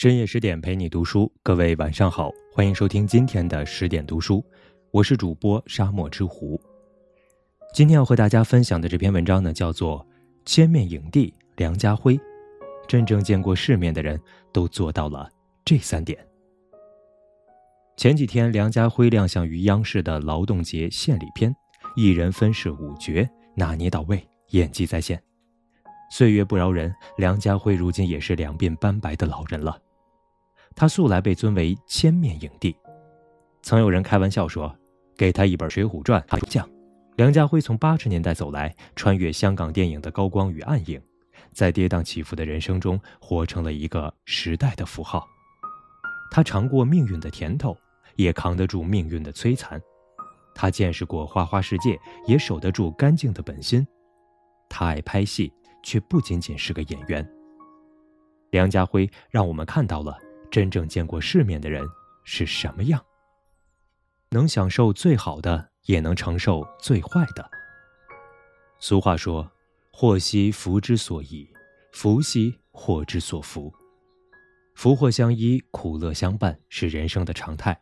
深夜十点陪你读书，各位晚上好，欢迎收听今天的十点读书，我是主播沙漠之狐。今天要和大家分享的这篇文章呢，叫做《千面影帝梁家辉》，真正见过世面的人都做到了这三点。前几天，梁家辉亮相于央视的劳动节献礼片，一人分饰五角，拿捏到位，演技在线。岁月不饶人，梁家辉如今也是两鬓斑白的老人了。他素来被尊为千面影帝，曾有人开玩笑说：“给他一本《水浒传》，他将。”梁家辉从八十年代走来，穿越香港电影的高光与暗影，在跌宕起伏的人生中，活成了一个时代的符号。他尝过命运的甜头，也扛得住命运的摧残。他见识过花花世界，也守得住干净的本心。他爱拍戏。却不仅仅是个演员。梁家辉让我们看到了真正见过世面的人是什么样。能享受最好的，也能承受最坏的。俗话说：“祸兮福之所倚，福兮祸之所伏。”福祸相依，苦乐相伴是人生的常态，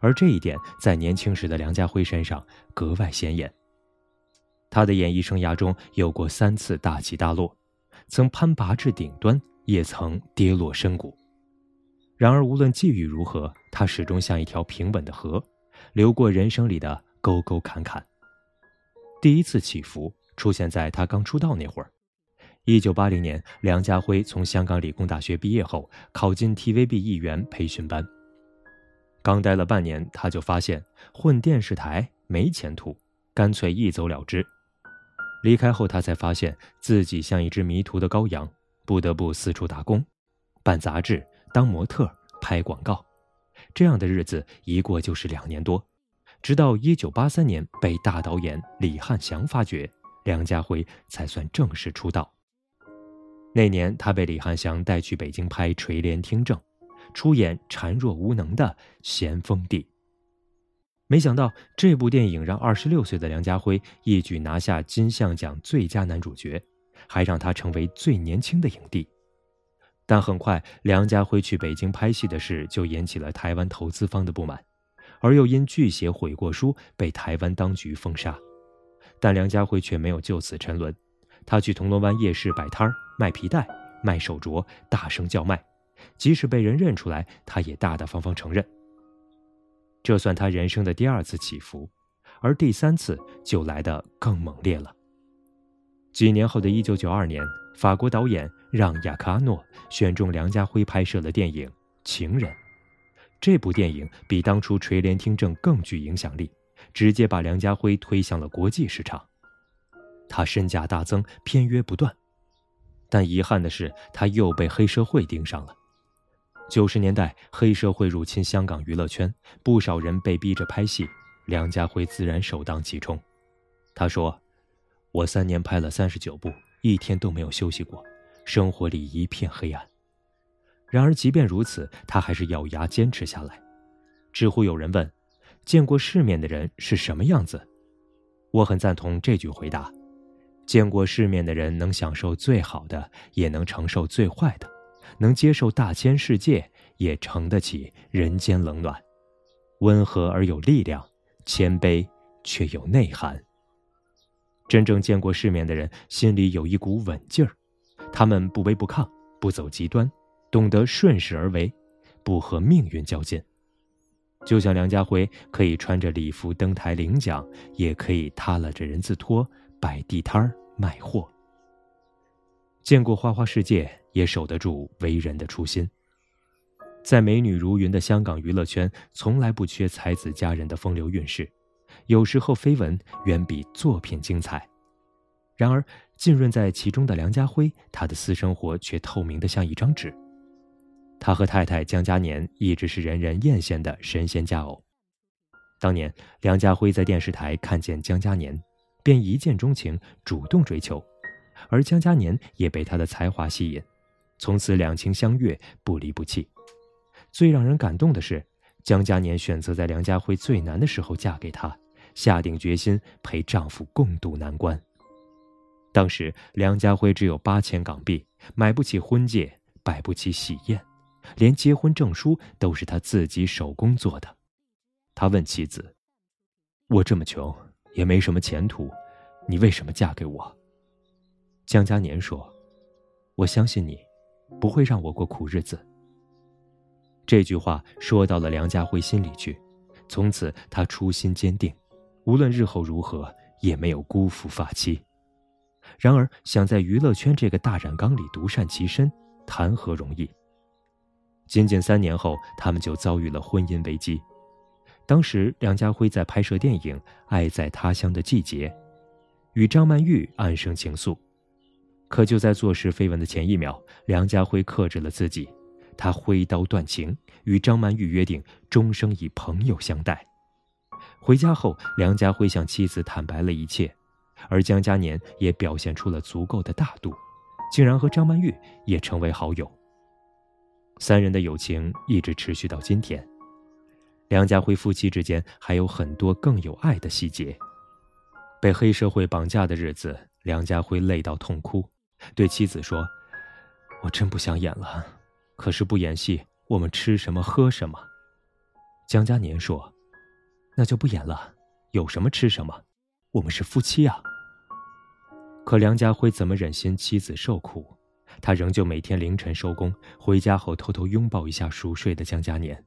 而这一点在年轻时的梁家辉身上格外显眼。他的演艺生涯中有过三次大起大落，曾攀拔至顶端，也曾跌落深谷。然而，无论际遇如何，他始终像一条平稳的河，流过人生里的沟沟坎坎。第一次起伏出现在他刚出道那会儿。一九八零年，梁家辉从香港理工大学毕业后，考进 TVB 艺员培训班。刚待了半年，他就发现混电视台没前途，干脆一走了之。离开后，他才发现自己像一只迷途的羔羊，不得不四处打工，办杂志、当模特、拍广告。这样的日子一过就是两年多，直到1983年被大导演李汉祥发掘，梁家辉才算正式出道。那年，他被李汉祥带去北京拍《垂帘听政》，出演孱弱无能的咸丰帝。没想到这部电影让二十六岁的梁家辉一举拿下金像奖最佳男主角，还让他成为最年轻的影帝。但很快，梁家辉去北京拍戏的事就引起了台湾投资方的不满，而又因拒写悔过书被台湾当局封杀。但梁家辉却没有就此沉沦，他去铜锣湾夜市摆摊儿卖皮带、卖手镯，大声叫卖，即使被人认出来，他也大大方方承认。这算他人生的第二次起伏，而第三次就来得更猛烈了。几年后的一九九二年，法国导演让·雅克阿诺选中梁家辉拍摄了电影《情人》。这部电影比当初《垂帘听政》更具影响力，直接把梁家辉推向了国际市场。他身价大增，片约不断，但遗憾的是，他又被黑社会盯上了。九十年代，黑社会入侵香港娱乐圈，不少人被逼着拍戏，梁家辉自然首当其冲。他说：“我三年拍了三十九部，一天都没有休息过，生活里一片黑暗。”然而，即便如此，他还是咬牙坚持下来。知乎有人问：“见过世面的人是什么样子？”我很赞同这句回答：“见过世面的人能享受最好的，也能承受最坏的。”能接受大千世界，也承得起人间冷暖，温和而有力量，谦卑却有内涵。真正见过世面的人，心里有一股稳劲儿，他们不卑不亢，不走极端，懂得顺势而为，不和命运较劲。就像梁家辉可以穿着礼服登台领奖，也可以踏拉着人字拖摆地摊儿卖货。见过花花世界，也守得住为人的初心。在美女如云的香港娱乐圈，从来不缺才子佳人的风流韵事，有时候绯闻远比作品精彩。然而，浸润在其中的梁家辉，他的私生活却透明的像一张纸。他和太太江嘉年一直是人人艳羡的神仙佳偶。当年，梁家辉在电视台看见江嘉年，便一见钟情，主动追求。而江嘉年也被他的才华吸引，从此两情相悦，不离不弃。最让人感动的是，江嘉年选择在梁家辉最难的时候嫁给他，下定决心陪丈夫共度难关。当时梁家辉只有八千港币，买不起婚戒，摆不起喜宴，连结婚证书都是他自己手工做的。他问妻子：“我这么穷，也没什么前途，你为什么嫁给我？”江嘉年说：“我相信你，不会让我过苦日子。”这句话说到了梁家辉心里去，从此他初心坚定，无论日后如何，也没有辜负发妻。然而，想在娱乐圈这个大染缸里独善其身，谈何容易？仅仅三年后，他们就遭遇了婚姻危机。当时，梁家辉在拍摄电影《爱在他乡的季节》，与张曼玉暗生情愫。可就在坐实绯闻的前一秒，梁家辉克制了自己，他挥刀断情，与张曼玉约定终生以朋友相待。回家后，梁家辉向妻子坦白了一切。而江嘉年也表现出了足够的大度，竟然和张曼玉也成为好友。三人的友情一直持续到今天。梁家辉夫妻之间还有很多更有爱的细节。被黑社会绑架的日子，梁家辉累到痛哭，对妻子说：“我真不想演了，可是不演戏，我们吃什么喝什么？”江嘉年说：“那就不演了，有什么吃什么，我们是夫妻啊。”可梁家辉怎么忍心妻子受苦？他仍旧每天凌晨收工，回家后偷偷拥抱一下熟睡的江嘉年。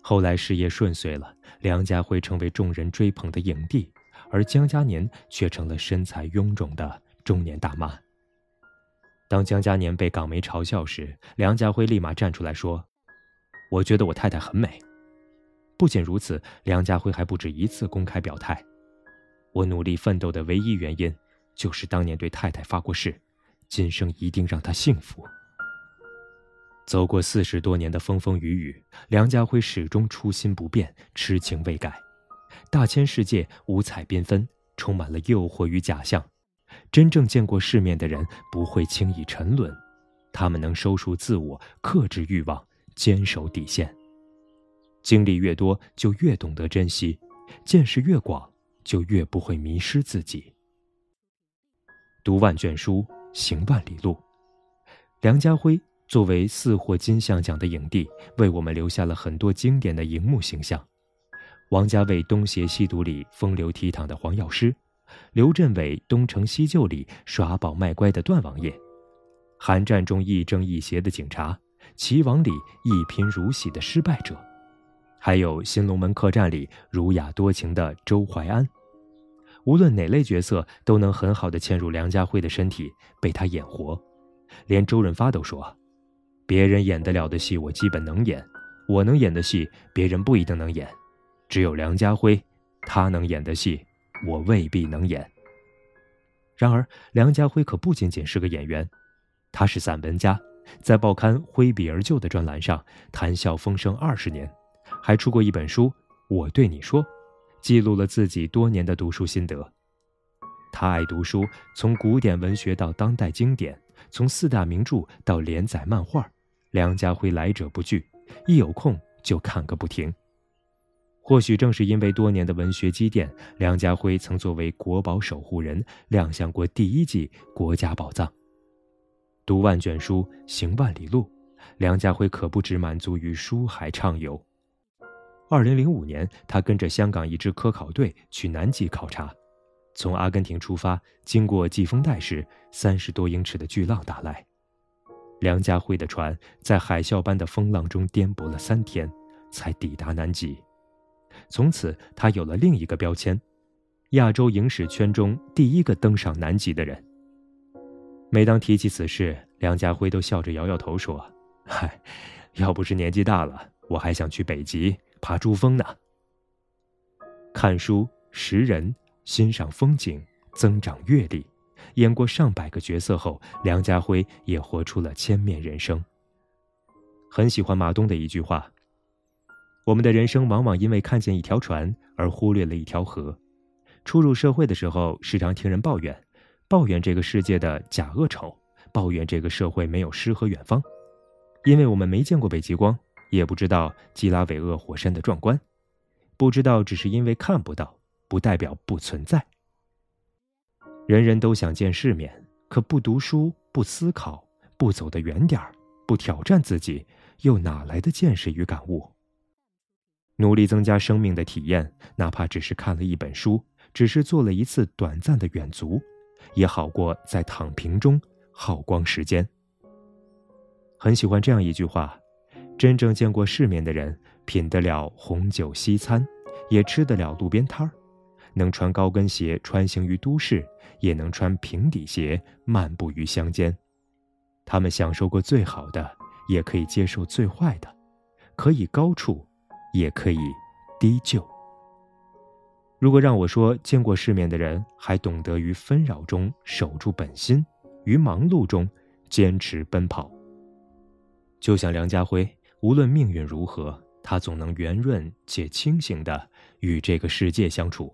后来事业顺遂了，梁家辉成为众人追捧的影帝，而江嘉年却成了身材臃肿的中年大妈。当江嘉年被港媒嘲笑时，梁家辉立马站出来说：“我觉得我太太很美。”不仅如此，梁家辉还不止一次公开表态：“我努力奋斗的唯一原因。”就是当年对太太发过誓，今生一定让她幸福。走过四十多年的风风雨雨，梁家辉始终初心不变，痴情未改。大千世界五彩缤纷，充满了诱惑与假象。真正见过世面的人不会轻易沉沦，他们能收束自我，克制欲望，坚守底线。经历越多，就越懂得珍惜；见识越广，就越不会迷失自己。读万卷书，行万里路。梁家辉作为四获金像奖的影帝，为我们留下了很多经典的荧幕形象：王家卫《东邪西毒》里风流倜傥的黄药师，刘镇伟《东成西就》里耍宝卖乖的段王爷，寒战中亦正亦邪的警察，齐王里一贫如洗的失败者，还有《新龙门客栈》里儒雅多情的周淮安。无论哪类角色都能很好的嵌入梁家辉的身体，被他演活。连周润发都说：“别人演得了的戏，我基本能演；我能演的戏，别人不一定能演。只有梁家辉，他能演的戏，我未必能演。”然而，梁家辉可不仅仅是个演员，他是散文家，在报刊《挥笔而就》的专栏上谈笑风生二十年，还出过一本书《我对你说》。记录了自己多年的读书心得。他爱读书，从古典文学到当代经典，从四大名著到连载漫画，梁家辉来者不拒，一有空就看个不停。或许正是因为多年的文学积淀，梁家辉曾作为国宝守护人亮相过第一季《国家宝藏》。读万卷书，行万里路，梁家辉可不只满足于书海畅游。二零零五年，他跟着香港一支科考队去南极考察，从阿根廷出发，经过季风带时，三十多英尺的巨浪打来，梁家辉的船在海啸般的风浪中颠簸了三天，才抵达南极。从此，他有了另一个标签：亚洲影史圈中第一个登上南极的人。每当提起此事，梁家辉都笑着摇摇头说：“嗨，要不是年纪大了，我还想去北极。”爬珠峰呢？看书识人，欣赏风景，增长阅历。演过上百个角色后，梁家辉也活出了千面人生。很喜欢马东的一句话：“我们的人生往往因为看见一条船而忽略了一条河。”初入社会的时候，时常听人抱怨，抱怨这个世界的假恶丑，抱怨这个社会没有诗和远方，因为我们没见过北极光。也不知道基拉韦厄火山的壮观，不知道只是因为看不到，不代表不存在。人人都想见世面，可不读书、不思考、不走得远点儿、不挑战自己，又哪来的见识与感悟？努力增加生命的体验，哪怕只是看了一本书，只是做了一次短暂的远足，也好过在躺平中耗光时间。很喜欢这样一句话：真正见过世面的人，品得了红酒西餐，也吃得了路边摊儿，能穿高跟鞋穿行于都市，也能穿平底鞋漫步于乡间。他们享受过最好的，也可以接受最坏的，可以高处，也可以低就。如果让我说，见过世面的人还懂得于纷扰中守住本心，于忙碌中坚持奔跑。就像梁家辉，无论命运如何，他总能圆润且清醒的与这个世界相处。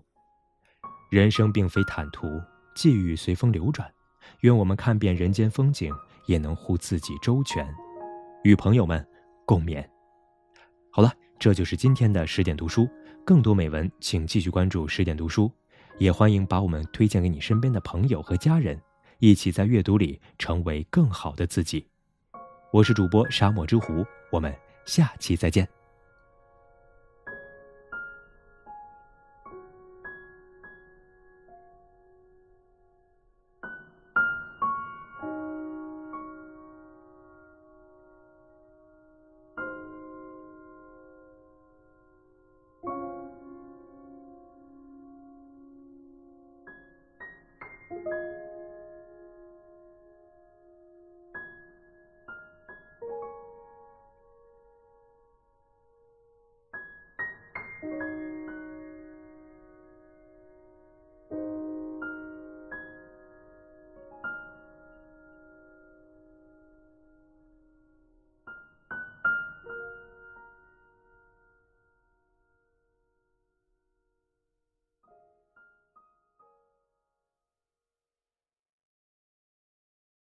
人生并非坦途，际遇随风流转，愿我们看遍人间风景。也能护自己周全，与朋友们共勉。好了，这就是今天的十点读书。更多美文，请继续关注十点读书，也欢迎把我们推荐给你身边的朋友和家人，一起在阅读里成为更好的自己。我是主播沙漠之狐，我们下期再见。